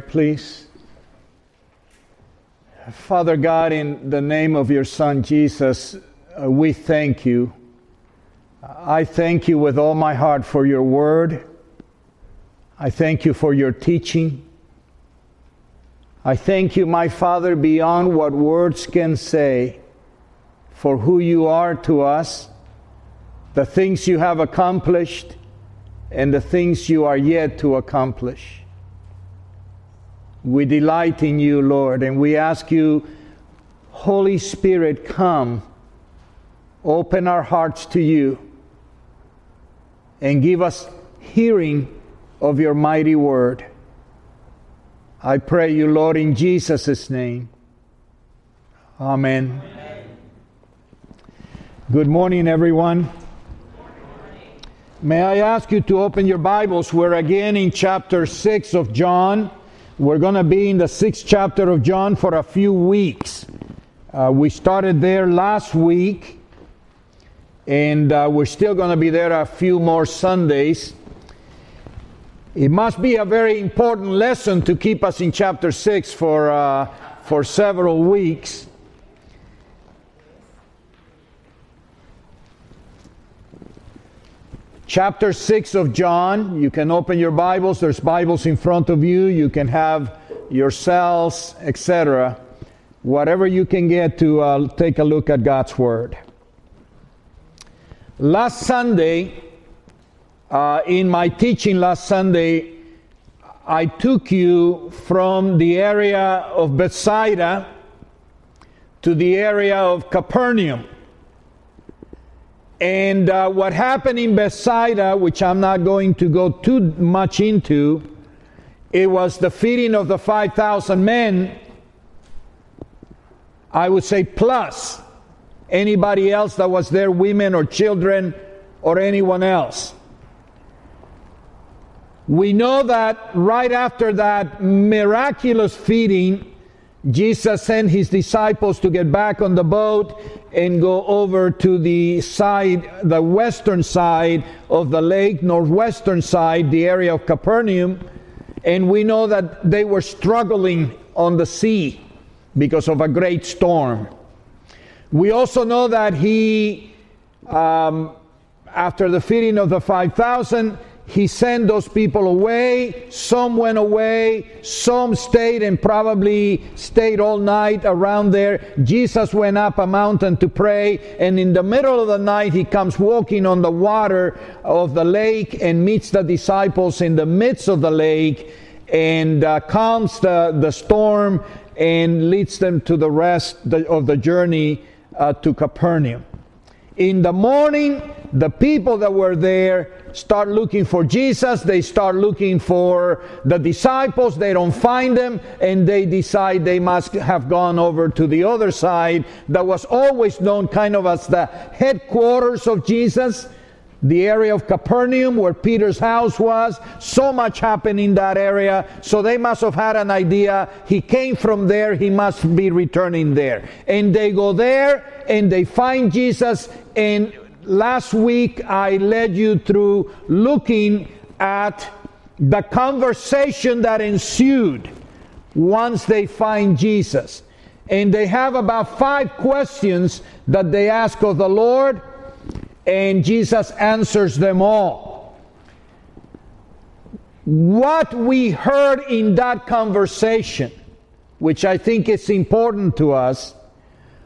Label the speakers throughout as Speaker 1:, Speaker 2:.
Speaker 1: please. Father God, in the name of your Son Jesus, uh, we thank you. I thank you with all my heart for your word. I thank you for your teaching. I thank you, my Father, beyond what words can say, for who you are to us, the things you have accomplished, and the things you are yet to accomplish. We delight in you, Lord, and we ask you, Holy Spirit, come, open our hearts to you, and give us hearing of your mighty word. I pray you, Lord, in Jesus' name. Amen. Amen. Good morning, everyone. May I ask you to open your Bibles? We're again in chapter 6 of John. We're going to be in the sixth chapter of John for a few weeks. Uh, we started there last week, and uh, we're still going to be there a few more Sundays. It must be a very important lesson to keep us in chapter 6 for, uh, for several weeks. Chapter 6 of John. You can open your Bibles, there's Bibles in front of you. You can have yourselves, etc. Whatever you can get to uh, take a look at God's Word. Last Sunday, uh, in my teaching last Sunday, I took you from the area of Bethsaida to the area of Capernaum. And uh, what happened in Bethsaida, which I'm not going to go too much into, it was the feeding of the 5,000 men. I would say plus anybody else that was there, women or children or anyone else. We know that right after that miraculous feeding, Jesus sent his disciples to get back on the boat and go over to the side, the western side of the lake, northwestern side, the area of Capernaum. And we know that they were struggling on the sea because of a great storm. We also know that he, um, after the feeding of the 5,000, he sent those people away. Some went away. Some stayed and probably stayed all night around there. Jesus went up a mountain to pray. And in the middle of the night, he comes walking on the water of the lake and meets the disciples in the midst of the lake and uh, calms the, the storm and leads them to the rest of the journey uh, to Capernaum. In the morning, the people that were there start looking for Jesus, they start looking for the disciples, they don't find them, and they decide they must have gone over to the other side that was always known kind of as the headquarters of Jesus the area of Capernaum where Peter's house was. So much happened in that area. So they must have had an idea. He came from there. He must be returning there. And they go there and they find Jesus and last week I led you through looking at the conversation that ensued once they find Jesus. And they have about five questions that they ask of the Lord, and Jesus answers them all. What we heard in that conversation, which I think is important to us,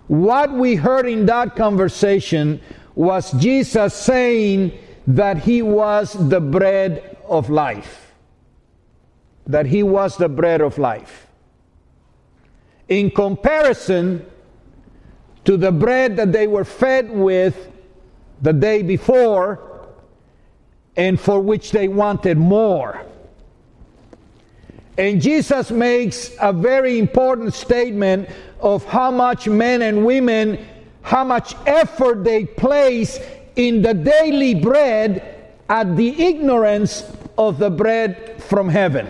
Speaker 1: what we heard in that conversation was Jesus saying that he was the bread of life. That he was the bread of life. In comparison to the bread that they were fed with the day before and for which they wanted more. And Jesus makes a very important statement of how much men and women how much effort they place in the daily bread at the ignorance of the bread from heaven.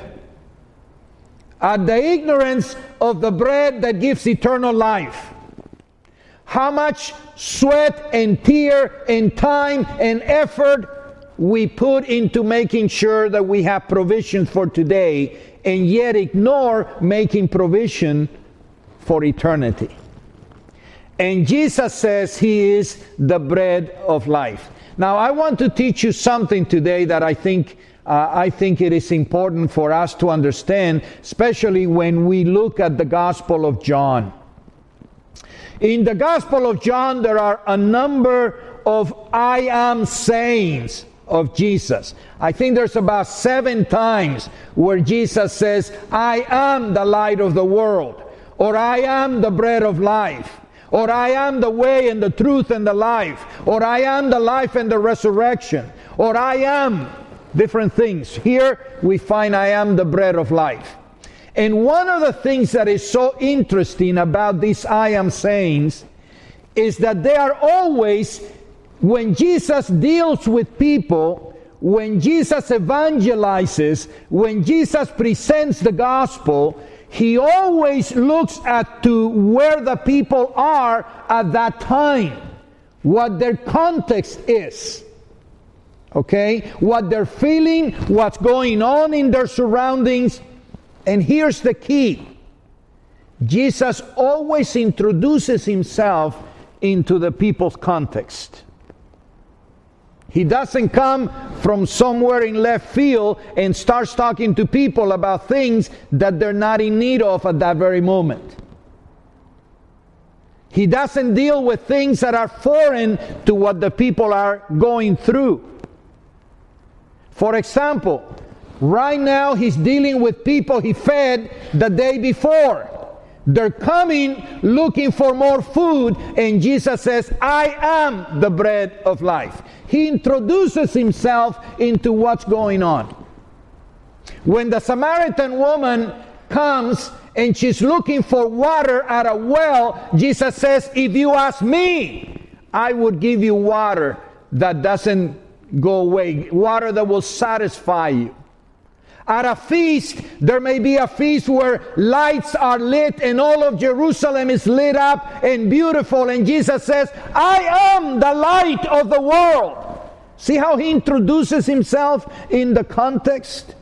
Speaker 1: At the ignorance of the bread that gives eternal life. How much sweat and tear and time and effort we put into making sure that we have provisions for today and yet ignore making provision for eternity. And Jesus says he is the bread of life. Now, I want to teach you something today that I think uh, I think it is important for us to understand, especially when we look at the Gospel of John. In the Gospel of John, there are a number of I am sayings of Jesus. I think there's about seven times where Jesus says, I am the light of the world, or I am the bread of life, or I am the way and the truth and the life, or I am the life and the resurrection, or I am different things. Here we find I am the bread of life. And one of the things that is so interesting about these I am sayings is that they are always, when Jesus deals with people, when Jesus evangelizes, when Jesus presents the gospel, he always looks at to where the people are at that time, what their context is okay? What they're feeling, what's going on in their surroundings. And here's the key Jesus always introduces himself into the people's context. He doesn't come from somewhere in left field and starts talking to people about things that they're not in need of at that very moment. He doesn't deal with things that are foreign to what the people are going through. For example, right now he's dealing with people he fed the day before. They're coming looking for more food, and Jesus says, I am the bread of life. He introduces himself into what's going on. When the Samaritan woman comes and she's looking for water at a well, Jesus says, If you ask me, I would give you water that doesn't go away, water that will satisfy you. At a feast, there may be a feast where lights are lit and all of Jerusalem is lit up and beautiful. And Jesus says, I am the light of the world. See how he introduces himself in the context?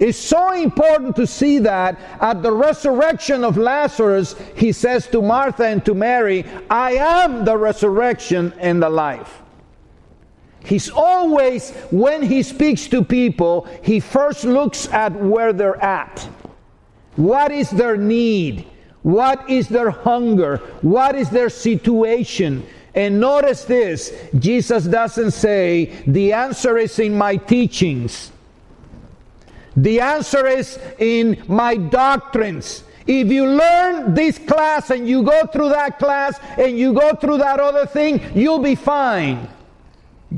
Speaker 1: It's so important to see that at the resurrection of Lazarus, he says to Martha and to Mary, I am the resurrection and the life. He's always, when he speaks to people, he first looks at where they're at. What is their need? What is their hunger? What is their situation? And notice this Jesus doesn't say, the answer is in my teachings. The answer is in my doctrines. If you learn this class and you go through that class and you go through that other thing, you'll be fine.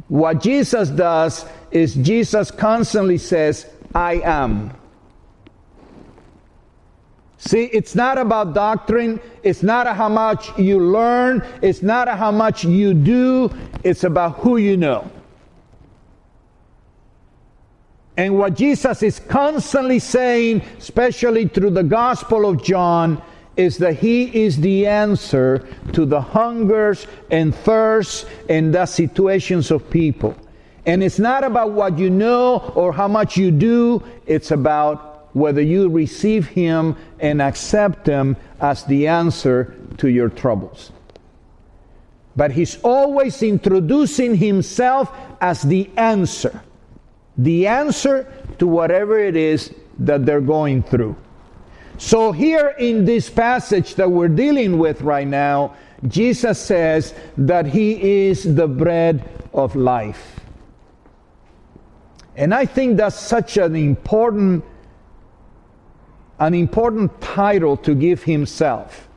Speaker 1: What Jesus does is Jesus constantly says, I am. See, it's not about doctrine. It's not how much you learn. It's not how much you do. It's about who you know. And what Jesus is constantly saying, especially through the Gospel of John, is that He is the answer to the hungers and thirsts and the situations of people. And it's not about what you know or how much you do, it's about whether you receive Him and accept Him as the answer to your troubles. But He's always introducing Himself as the answer, the answer to whatever it is that they're going through. So, here in this passage that we're dealing with right now, Jesus says that He is the bread of life. And I think that's such an important an important title to give himself.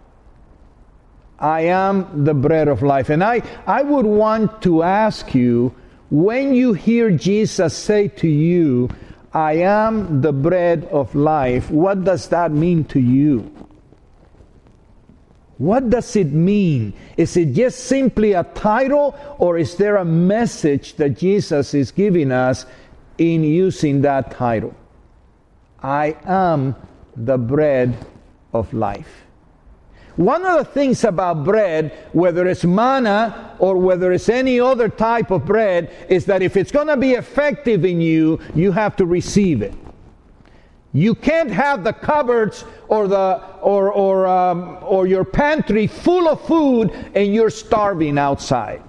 Speaker 1: I am the bread of life. And I, I would want to ask you when you hear Jesus say to you, I am the bread of life. What does that mean to you? What does it mean? Is it just simply a title, or is there a message that Jesus is giving us in using that title? I am the bread of life. One of the things about bread, whether it's manna or whether it's any other type of bread, is that if it's going to be effective in you, you have to receive it. You can't have the cupboards or the or or um, or your pantry full of food and you're starving outside.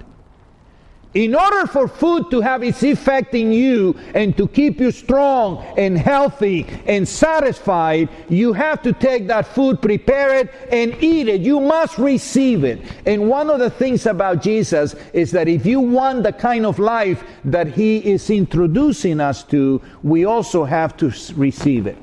Speaker 1: In order for food to have its effect in you and to keep you strong and healthy and satisfied, you have to take that food, prepare it, and eat it. You must receive it. And one of the things about Jesus is that if you want the kind of life that He is introducing us to, we also have to receive it.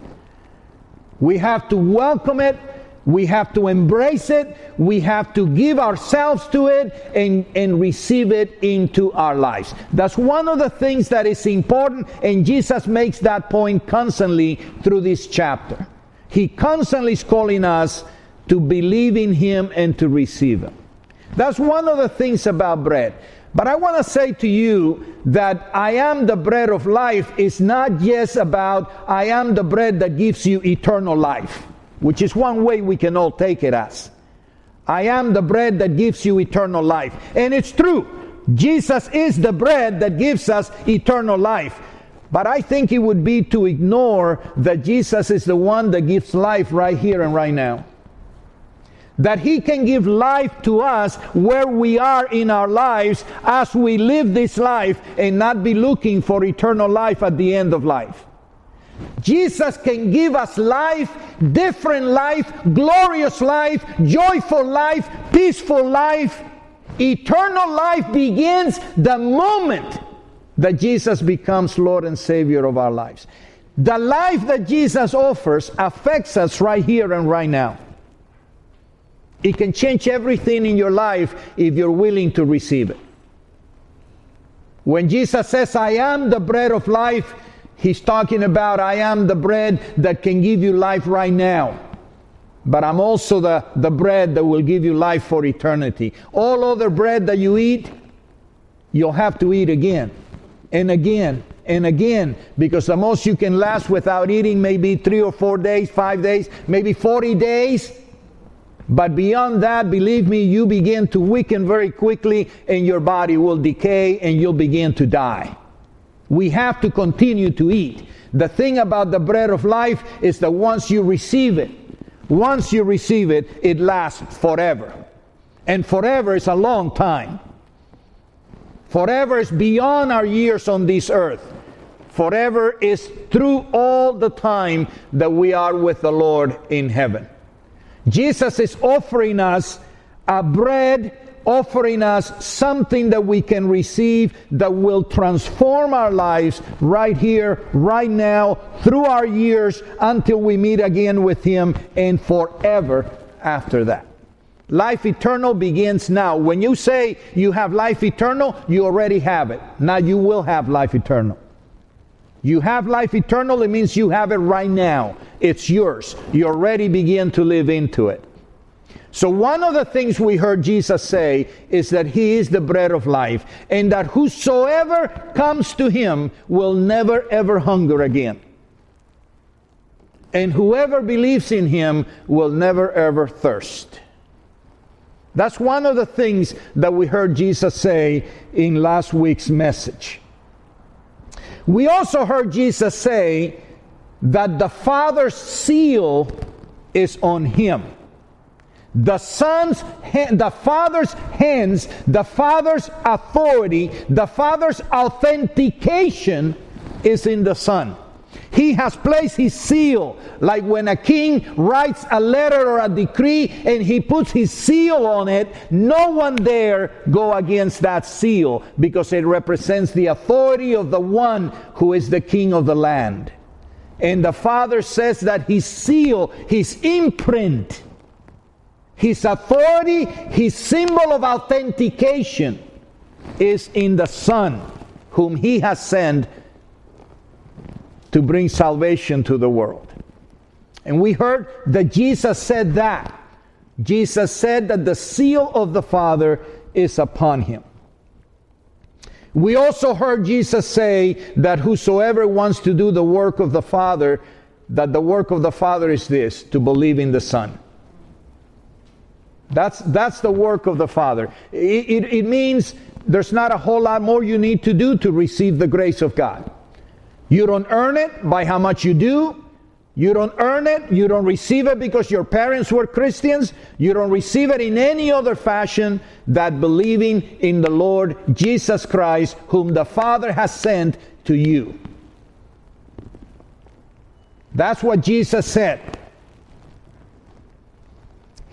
Speaker 1: We have to welcome it we have to embrace it. We have to give ourselves to it and, and receive it into our lives. That's one of the things that is important, and Jesus makes that point constantly through this chapter. He constantly is calling us to believe in Him and to receive Him. That's one of the things about bread. But I want to say to you that I am the bread of life is not just about I am the bread that gives you eternal life which is one way we can all take it as. I am the bread that gives you eternal life. And it's true. Jesus is the bread that gives us eternal life. But I think it would be to ignore that Jesus is the one that gives life right here and right now. That He can give life to us where we are in our lives as we live this life and not be looking for eternal life at the end of life. Jesus can give us life, different life, glorious life, joyful life, peaceful life. Eternal life begins the moment that Jesus becomes Lord and Savior of our lives. The life that Jesus offers affects us right here and right now. It can change everything in your life if you're willing to receive it. When Jesus says, I am the bread of life, He's talking about, I am the bread that can give you life right now. But I'm also the, the bread that will give you life for eternity. All other bread that you eat, you'll have to eat again and again and again because the most you can last without eating maybe three or four days, five days, maybe 40 days. But beyond that, believe me, you begin to weaken very quickly and your body will decay and you'll begin to die. We have to continue to eat. The thing about the bread of life is that once you receive it, once you receive it, it lasts forever. And forever is a long time. Forever is beyond our years on this earth. Forever is through all the time that we are with the Lord in heaven. Jesus is offering us a bread offering us something that we can receive that will transform our lives right here, right now, through our years until we meet again with Him and forever after that. Life eternal begins now. When you say you have life eternal, you already have it. Now you will have life eternal. You have life eternal, it means you have it right now. It's yours. You already begin to live into it. So, one of the things we heard Jesus say is that He is the bread of life, and that whosoever comes to Him will never ever hunger again. And whoever believes in Him will never ever thirst. That's one of the things that we heard Jesus say in last week's message. We also heard Jesus say that the Father's seal is on Him the son's the father's hands the father's authority the father's authentication is in the son. He has placed his seal. Like when a king writes a letter or a decree and he puts his seal on it no one dare go against that seal because it represents the authority of the one who is the king of the land. And the father says that his seal his imprint his authority, his symbol of authentication is in the Son, whom he has sent to bring salvation to the world. And we heard that Jesus said that. Jesus said that the seal of the Father is upon him. We also heard Jesus say that whosoever wants to do the work of the Father, that the work of the Father is this to believe in the Son. That's, that's the work of the Father. It, it, it means there's not a whole lot more you need to do to receive the grace of God. You don't earn it by how much you do. You don't earn it. You don't receive it because your parents were Christians. You don't receive it in any other fashion that believing in the Lord Jesus Christ, whom the Father has sent to you. That's what Jesus said.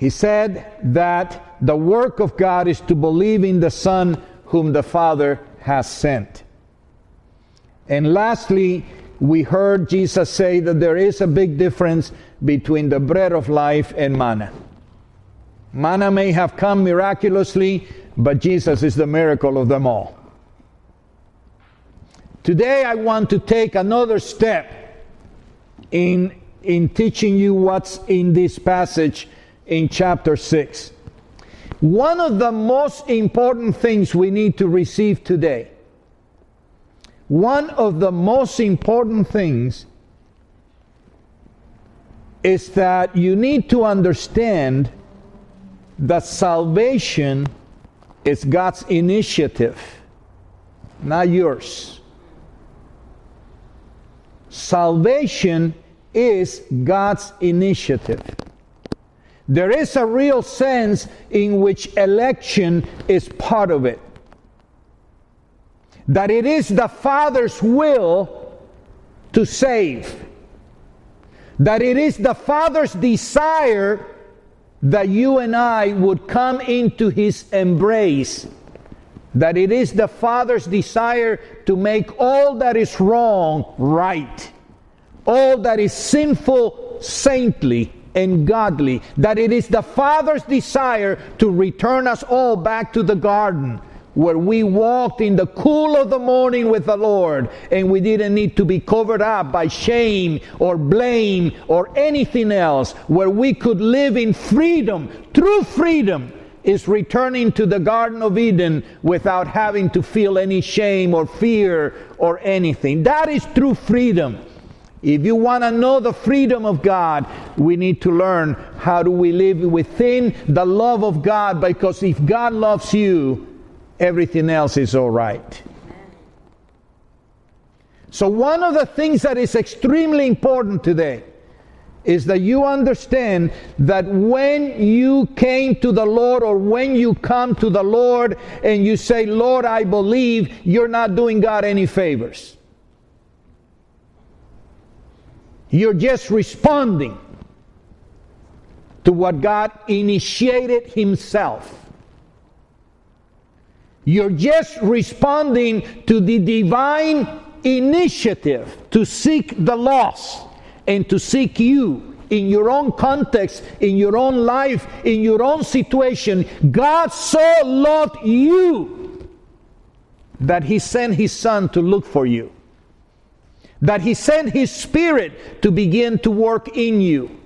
Speaker 1: He said that the work of God is to believe in the Son whom the Father has sent. And lastly, we heard Jesus say that there is a big difference between the bread of life and manna. Manna may have come miraculously, but Jesus is the miracle of them all. Today, I want to take another step in, in teaching you what's in this passage in chapter 6. One of the most important things we need to receive today one of the most important things is that you need to understand that salvation is God's initiative, not yours. Salvation is God's initiative. There is a real sense in which election is part of it. That it is the Father's will to save, that it is the Father's desire that you and I would come into His embrace, that it is the Father's desire to make all that is wrong right, all that is sinful saintly and godly, that it is the Father's desire to return us all back to the garden where we walked in the cool of the morning with the Lord and we didn't need to be covered up by shame or blame or anything else, where we could live in freedom, true freedom is returning to the Garden of Eden without having to feel any shame or fear or anything. That is true freedom. If you want to know the freedom of God, we need to learn how do we live within the love of God because if God loves you, everything else is all right. So, one of the things that is extremely important today is that you understand that when you came to the Lord or when you come to the Lord and you say, Lord, I believe, you're not doing God any favors. You're just responding to what God initiated Himself. You're just responding to the divine initiative to seek the lost and to seek you in your own context, in your own life, in your own situation. God so loved you that He sent His Son to look for you, that He sent His Spirit to begin to work in you.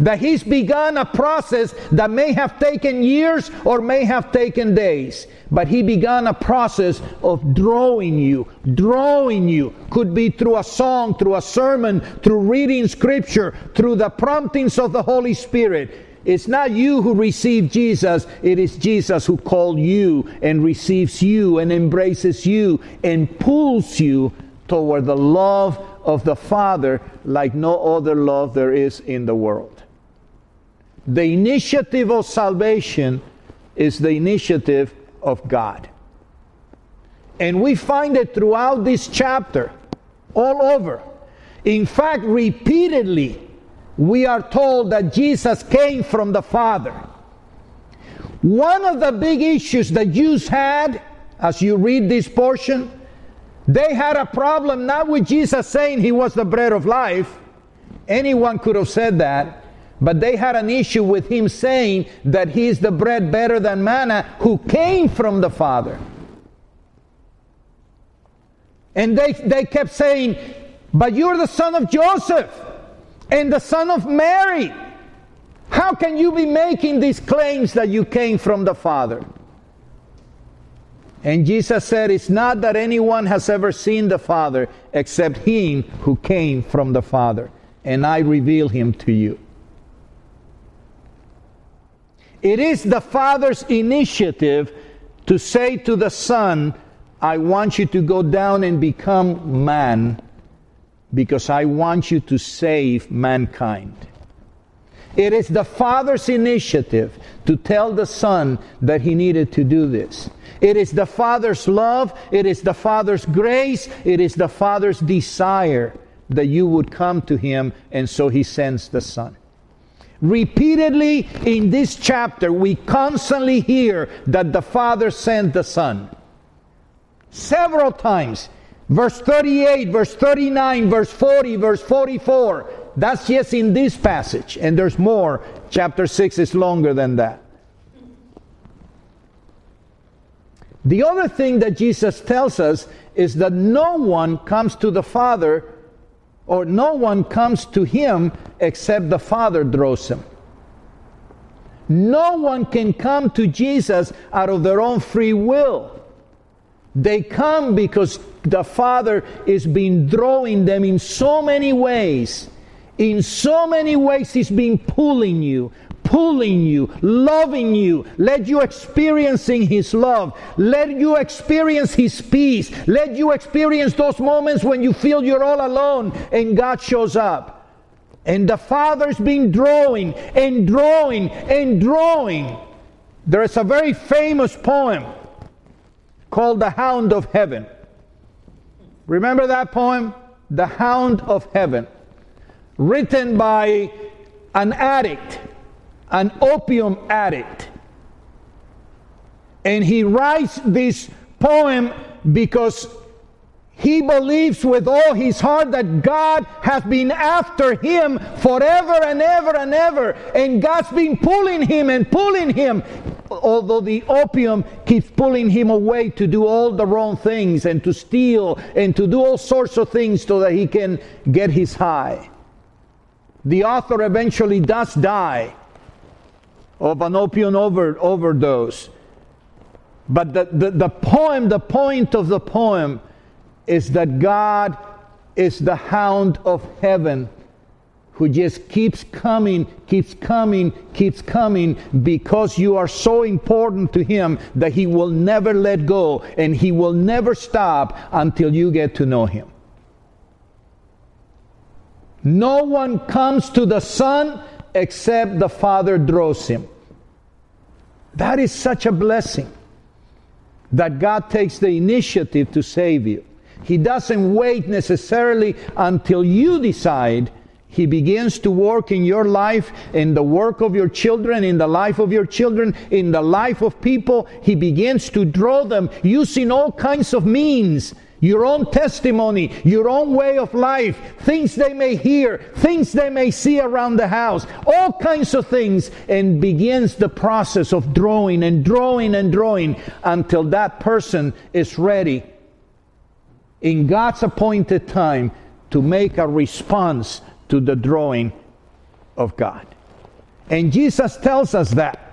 Speaker 1: That he's begun a process that may have taken years or may have taken days but he began a process of drawing you drawing you. Could be through a song through a sermon through reading scripture through the promptings of the holy spirit. It's not you who receive Jesus, it is Jesus who called you and receives you and embraces you and pulls you toward the love of the Father like no other love there is in the world. The initiative of salvation is the initiative of God. And we find it throughout this chapter, all over. In fact, repeatedly, we are told that Jesus came from the Father. One of the big issues the Jews had, as you read this portion, they had a problem not with Jesus saying he was the bread of life. Anyone could have said that. But they had an issue with him saying that he is the bread better than manna who came from the Father. And they, they kept saying, But you're the son of Joseph and the son of Mary. How can you be making these claims that you came from the Father? And Jesus said, It's not that anyone has ever seen the Father except him who came from the Father, and I reveal him to you. It is the Father's initiative to say to the Son, I want you to go down and become man because I want you to save mankind. It is the Father's initiative to tell the Son that he needed to do this. It is the Father's love, it is the Father's grace, it is the Father's desire that you would come to him, and so he sends the Son. Repeatedly in this chapter, we constantly hear that the Father sent the Son. Several times. Verse 38, verse 39, verse 40, verse 44. That's just in this passage, and there's more. Chapter 6 is longer than that. The other thing that Jesus tells us is that no one comes to the Father or no one comes to him except the Father draws him. No one can come to Jesus out of their own free will. They come because the Father is been drawing them in so many ways. In so many ways, He's been pulling you, pulling you, loving you, let you experiencing His love, let you experience His peace, let you experience those moments when you feel you're all alone and God shows up. And the Father's been drawing and drawing and drawing. There is a very famous poem called The Hound of Heaven. Remember that poem? The Hound of Heaven. Written by an addict an opium addict. And he writes this poem because he believes with all his heart that God has been after him forever and ever and ever. And God's been pulling him and pulling him. Although the opium keeps pulling him away to do all the wrong things and to steal and to do all sorts of things so that he can get his high. The author eventually does die of an opium over, overdose. But the, the, the poem, the point of the poem is that God is the hound of heaven who just keeps coming, keeps coming, keeps coming because you are so important to him that he will never let go and he will never stop until you get to know him. No one comes to the Son except the Father draws him. That is such a blessing that God takes the initiative to save you. He doesn't wait necessarily until you decide. He begins to work in your life, in the work of your children, in the life of your children, in the life of people. He begins to draw them using all kinds of means your own testimony, your own way of life, things they may hear, things they may see around the house, all kinds of things, and begins the process of drawing and drawing and drawing until that person is ready in God's appointed time to make a response to the drawing of God. And Jesus tells us that.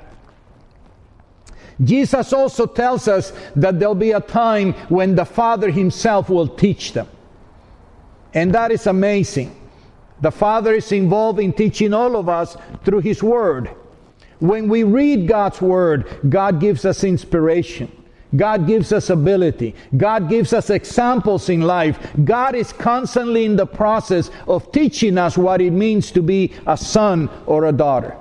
Speaker 1: Jesus also tells us that there'll be a time when the Father Himself will teach them. And that is amazing. The Father is involved in teaching all of us through His Word. When we read God's Word, God gives us inspiration. God gives us ability. God gives us examples in life. God is constantly in the process of teaching us what it means to be a son or a daughter.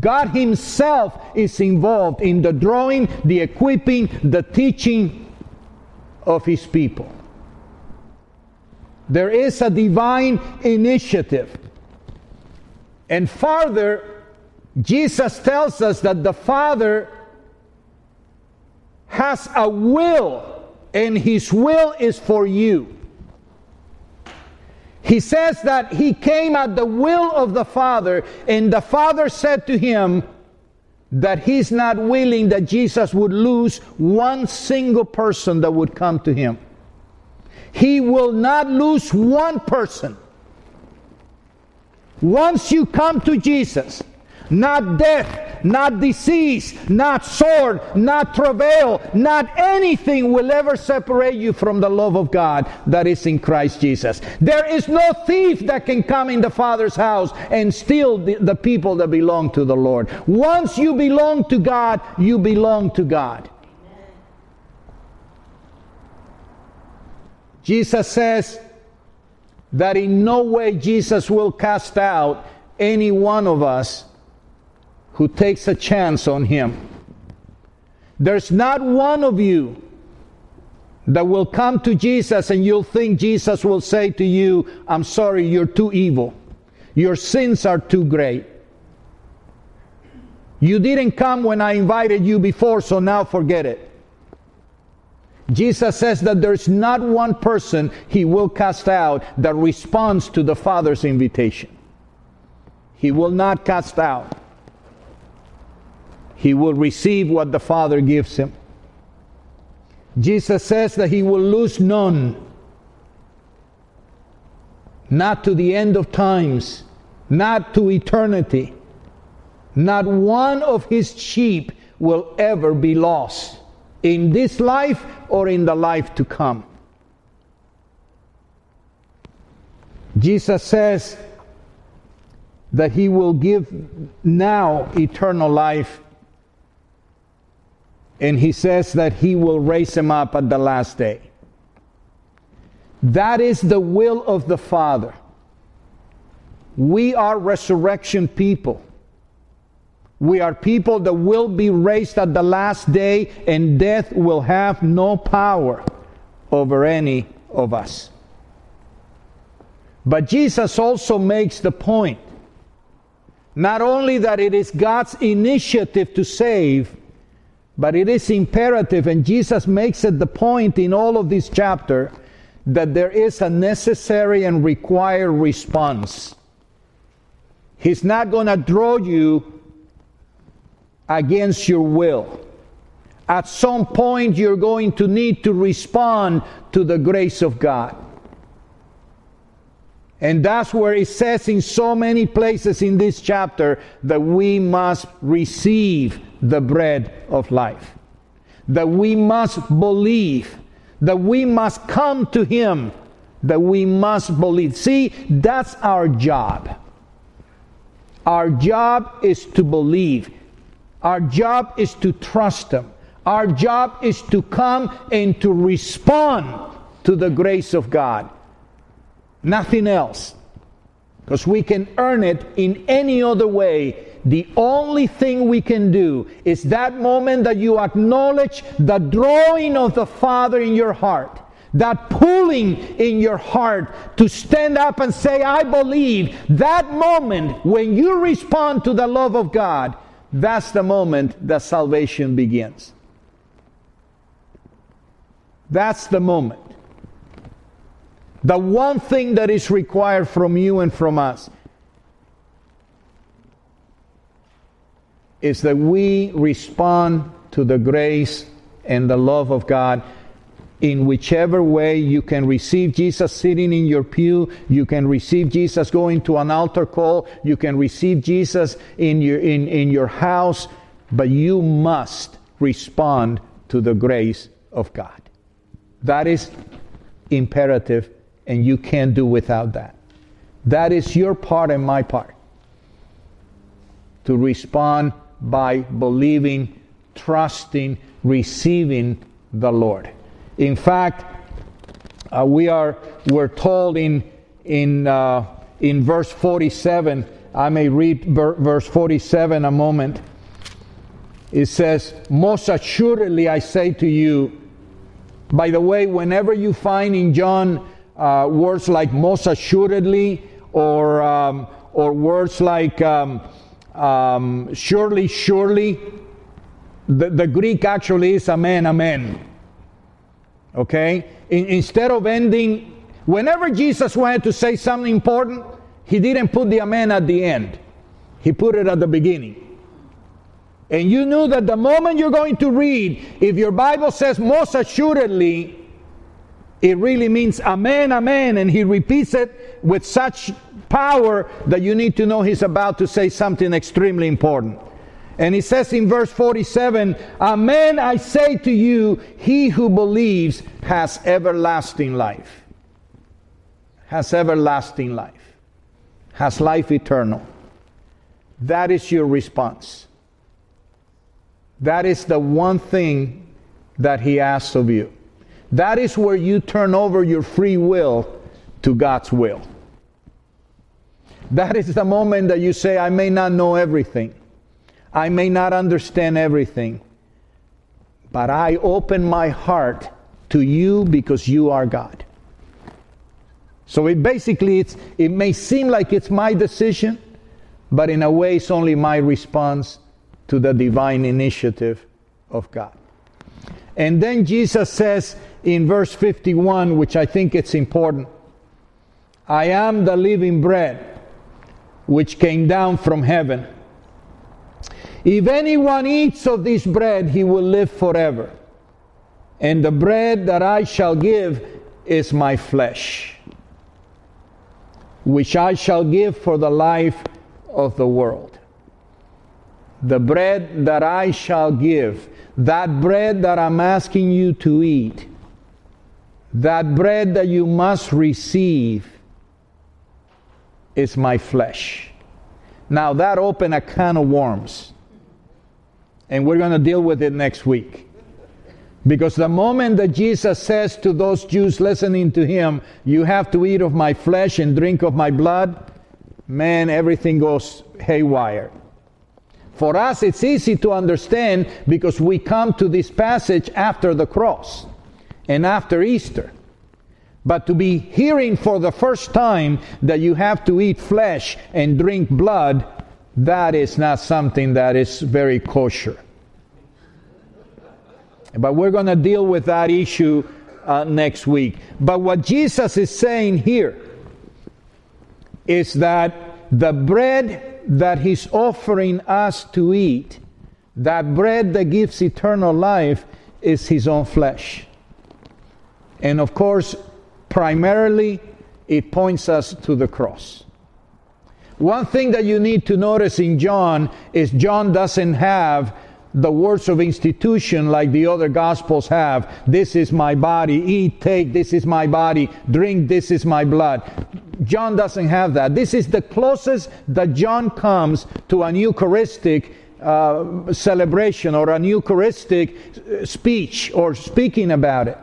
Speaker 1: God Himself is involved in the drawing, the equipping, the teaching of His people. There is a divine initiative. And farther, Jesus tells us that the Father has a will, and His will is for you. He says that he came at the will of the Father, and the Father said to him that he's not willing that Jesus would lose one single person that would come to him. He will not lose one person. Once you come to Jesus, not death, not disease, not sword, not travail, not anything will ever separate you from the love of God that is in Christ Jesus. There is no thief that can come in the Father's house and steal the, the people that belong to the Lord. Once you belong to God, you belong to God. Jesus says, that in no way Jesus will cast out any one of us who takes a chance on Him. There's not one of you that will come to Jesus and you'll think Jesus will say to you, I'm sorry, you're too evil. Your sins are too great. You didn't come when I invited you before, so now forget it. Jesus says that there's not one person he will cast out that responds to the Father's invitation. He will not cast out. He will receive what the Father gives him. Jesus says that he will lose none. Not to the end of times, not to eternity. Not one of his sheep will ever be lost in this life or in the life to come. Jesus says that he will give now eternal life and he says that he will raise him up at the last day. That is the will of the Father. We are resurrection people. We are people that will be raised at the last day, and death will have no power over any of us. But Jesus also makes the point not only that it is God's initiative to save, but it is imperative, and Jesus makes it the point in all of this chapter, that there is a necessary and required response. He's not going to draw you against your will. At some point, you're going to need to respond to the grace of God. And that's where it says in so many places in this chapter that we must receive the bread of life. That we must believe, that we must come to Him, that we must believe. See, that's our job. Our job is to believe. Our job is to trust Him. Our job is to come and to respond to the grace of God. Nothing else. Because we can earn it in any other way the only thing we can do is that moment that you acknowledge the drawing of the Father in your heart, that pulling in your heart to stand up and say, I believe, that moment when you respond to the love of God, that's the moment that salvation begins. That's the moment. The one thing that is required from you and from us is that we respond to the grace and the love of God in whichever way you can receive Jesus sitting in your pew, you can receive Jesus going to an altar call, you can receive Jesus in your, in, in your house, but you must respond to the grace of God. That is imperative, and you can't do without that. That is your part and my part to respond by believing, trusting, receiving the Lord. In fact, uh, we are we're told in in uh, in verse 47. I may read ver- verse 47 a moment. It says, "Most assuredly I say to you." By the way, whenever you find in John uh, words like "most assuredly" or um, or words like um, um, surely, surely. The, the Greek actually is amen, amen. Okay? In, instead of ending, whenever Jesus wanted to say something important, he didn't put the amen at the end, he put it at the beginning. And you knew that the moment you're going to read, if your Bible says most assuredly, it really means amen, amen. And he repeats it with such power that you need to know he's about to say something extremely important. And he says in verse 47 Amen, I say to you, he who believes has everlasting life. Has everlasting life. Has life eternal. That is your response. That is the one thing that he asks of you. That is where you turn over your free will to God's will. That is the moment that you say, I may not know everything. I may not understand everything. But I open my heart to you because you are God. So it basically it's, it may seem like it's my decision, but in a way it's only my response to the divine initiative of God. And then Jesus says in verse 51, which I think it's important, I am the living bread which came down from heaven. If anyone eats of this bread, he will live forever. And the bread that I shall give is my flesh, which I shall give for the life of the world. The bread that I shall give, that bread that I'm asking you to eat, that bread that you must receive, is my flesh. Now that opened a can of worms. And we're going to deal with it next week. Because the moment that Jesus says to those Jews listening to him, You have to eat of my flesh and drink of my blood, man, everything goes haywire. For us, it's easy to understand because we come to this passage after the cross and after Easter. But to be hearing for the first time that you have to eat flesh and drink blood, that is not something that is very kosher. But we're going to deal with that issue uh, next week. But what Jesus is saying here is that the bread that he's offering us to eat, that bread that gives eternal life, is his own flesh. And of course, primarily it points us to the cross. One thing that you need to notice in John is John doesn't have the words of institution like the other gospels have. This is my body, eat, take, this is my body, drink, this is my blood. John doesn't have that. This is the closest that John comes to an Eucharistic uh, celebration or an Eucharistic uh, speech or speaking about it.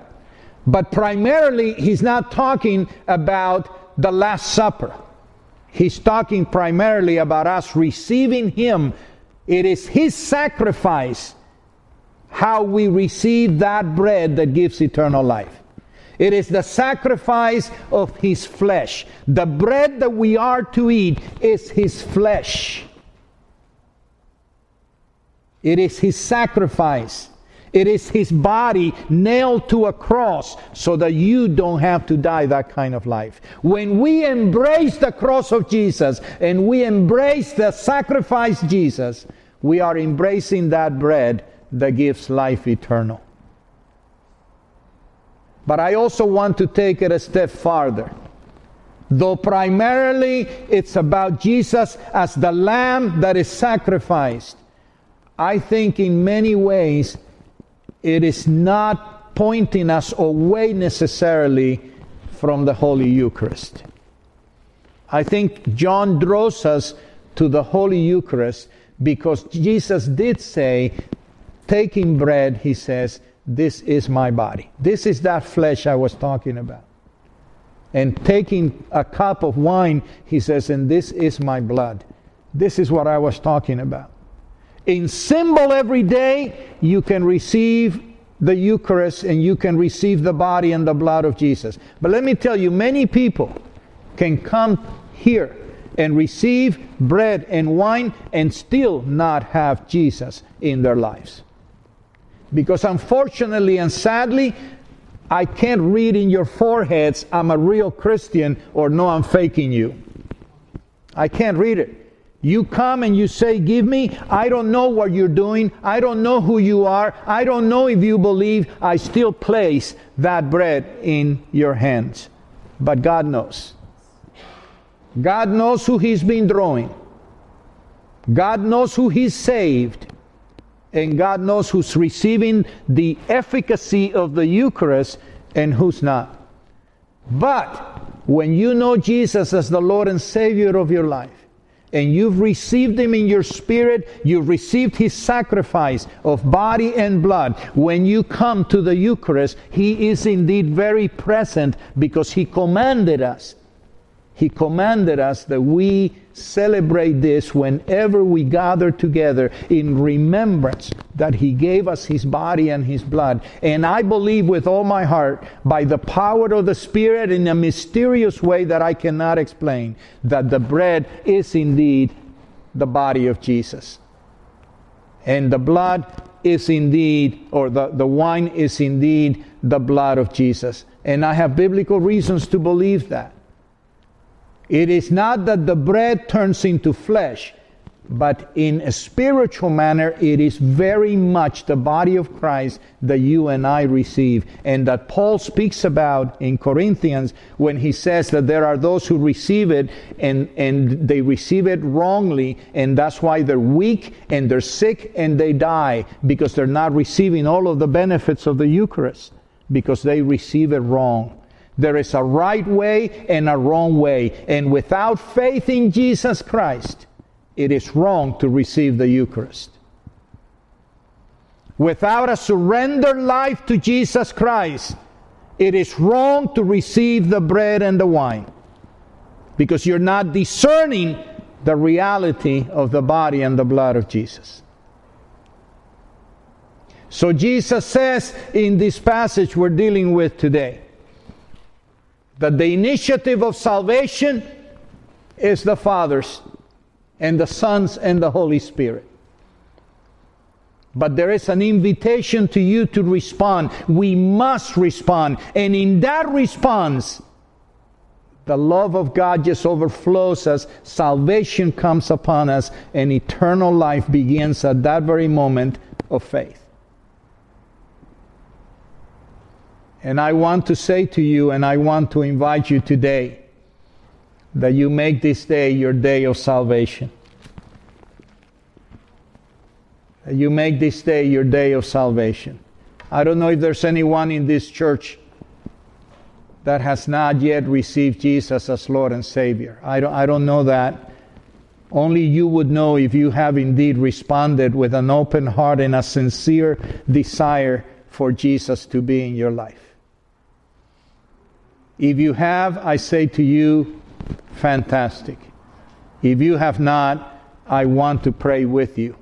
Speaker 1: But primarily, he's not talking about the Last Supper. He's talking primarily about us receiving Him. It is His sacrifice how we receive that bread that gives eternal life. It is the sacrifice of His flesh. The bread that we are to eat is His flesh. It is His sacrifice. It is his body nailed to a cross so that you don't have to die that kind of life. When we embrace the cross of Jesus and we embrace the sacrifice Jesus, we are embracing that bread that gives life eternal. But I also want to take it a step farther. Though primarily it's about Jesus as the lamb that is sacrificed, I think in many ways it is not pointing us away necessarily from the Holy Eucharist. I think John draws us to the Holy Eucharist because Jesus did say, taking bread, he says, This is my body. This is that flesh I was talking about. And taking a cup of wine, he says, And this is my blood. This is what I was talking about in symbol every day, you can receive the Eucharist and you can receive the body and the blood of Jesus. But let me tell you, many people can come here and receive bread and wine and still not have Jesus in their lives. Because unfortunately and sadly, I can't read in your foreheads, I'm a real Christian, or no, I'm faking you. I can't read it. You come and you say, Give me. I don't know what you're doing. I don't know who you are. I don't know if you believe. I still place that bread in your hands. But God knows. God knows who He's been drawing. God knows who He's saved. And God knows who's receiving the efficacy of the Eucharist and who's not. But when you know Jesus as the Lord and Savior of your life, and you've received him in your spirit, you've received his sacrifice of body and blood. When you come to the Eucharist, he is indeed very present because he commanded us he commanded us that we celebrate this whenever we gather together in remembrance that He gave us His body and His blood. And I believe with all my heart, by the power of the Spirit in a mysterious way that I cannot explain, that the bread is indeed the body of Jesus. And the blood is indeed, or the, the wine is indeed the blood of Jesus. And I have biblical reasons to believe that. It is not that the bread turns into flesh, but in a spiritual manner, it is very much the body of Christ that you and I receive. And that Paul speaks about in Corinthians when he says that there are those who receive it and, and they receive it wrongly, and that's why they're weak and they're sick and they die because they're not receiving all of the benefits of the Eucharist because they receive it wrong. There is a right way and a wrong way. And without faith in Jesus Christ, it is wrong to receive the Eucharist. Without a surrendered life to Jesus Christ, it is wrong to receive the bread and the wine because you're not discerning the reality of the body and the blood of Jesus. So Jesus says in this passage we're dealing with today that the initiative of salvation is the Father's and the Son's and the Holy Spirit. But there is an invitation to you to respond. We must respond. And in that response, the love of God just overflows us, salvation comes upon us, and eternal life begins at that very moment of faith. And I want to say to you, and I want to invite you today, that you make this day your day of salvation. That you make this day your day of salvation. I don't know if there's anyone in this church that has not yet received Jesus as Lord and Savior. I don't, I don't know that. Only you would know if you have indeed responded with an open heart and a sincere desire for Jesus to be in your life. If you have, I say to you, fantastic. If you have not, I want to pray with you.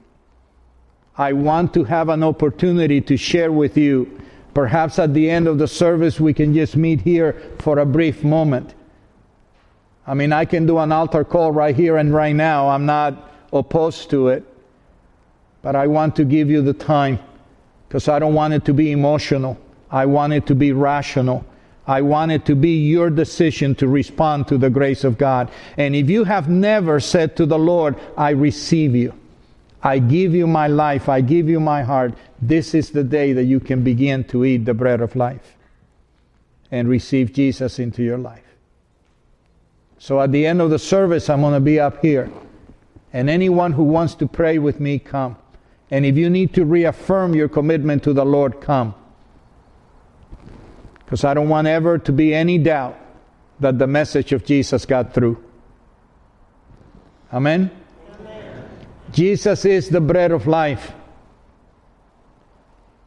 Speaker 1: I want to have an opportunity to share with you. Perhaps at the end of the service, we can just meet here for a brief moment. I mean, I can do an altar call right here and right now. I'm not opposed to it. But I want to give you the time because I don't want it to be emotional. I want it to be rational. I want it to be your decision to respond to the grace of God. And if you have never said to the Lord, I receive you, I give you my life, I give you my heart, this is the day that you can begin to eat the bread of life and receive Jesus into your life. So at the end of the service, I'm going to be up here. And anyone who wants to pray with me, come. And if you need to reaffirm your commitment to the Lord, come. Because I don't want ever to be any doubt that the message of Jesus got through. Amen? Amen? Jesus is the bread of life.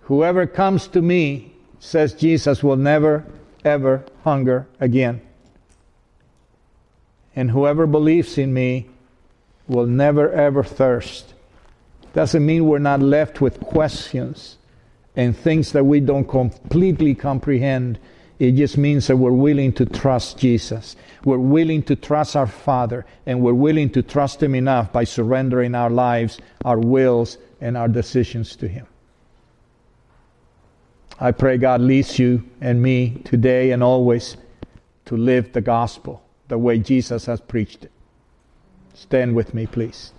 Speaker 1: Whoever comes to me, says Jesus, will never, ever hunger again. And whoever believes in me will never, ever thirst. Doesn't mean we're not left with questions and things that we don't completely comprehend. It just means that we're willing to trust Jesus. We're willing to trust our Father, and we're willing to trust Him enough by surrendering our lives, our wills, and our decisions to Him. I pray God leads you and me today and always to live the gospel the way Jesus has preached it. Stand with me, please.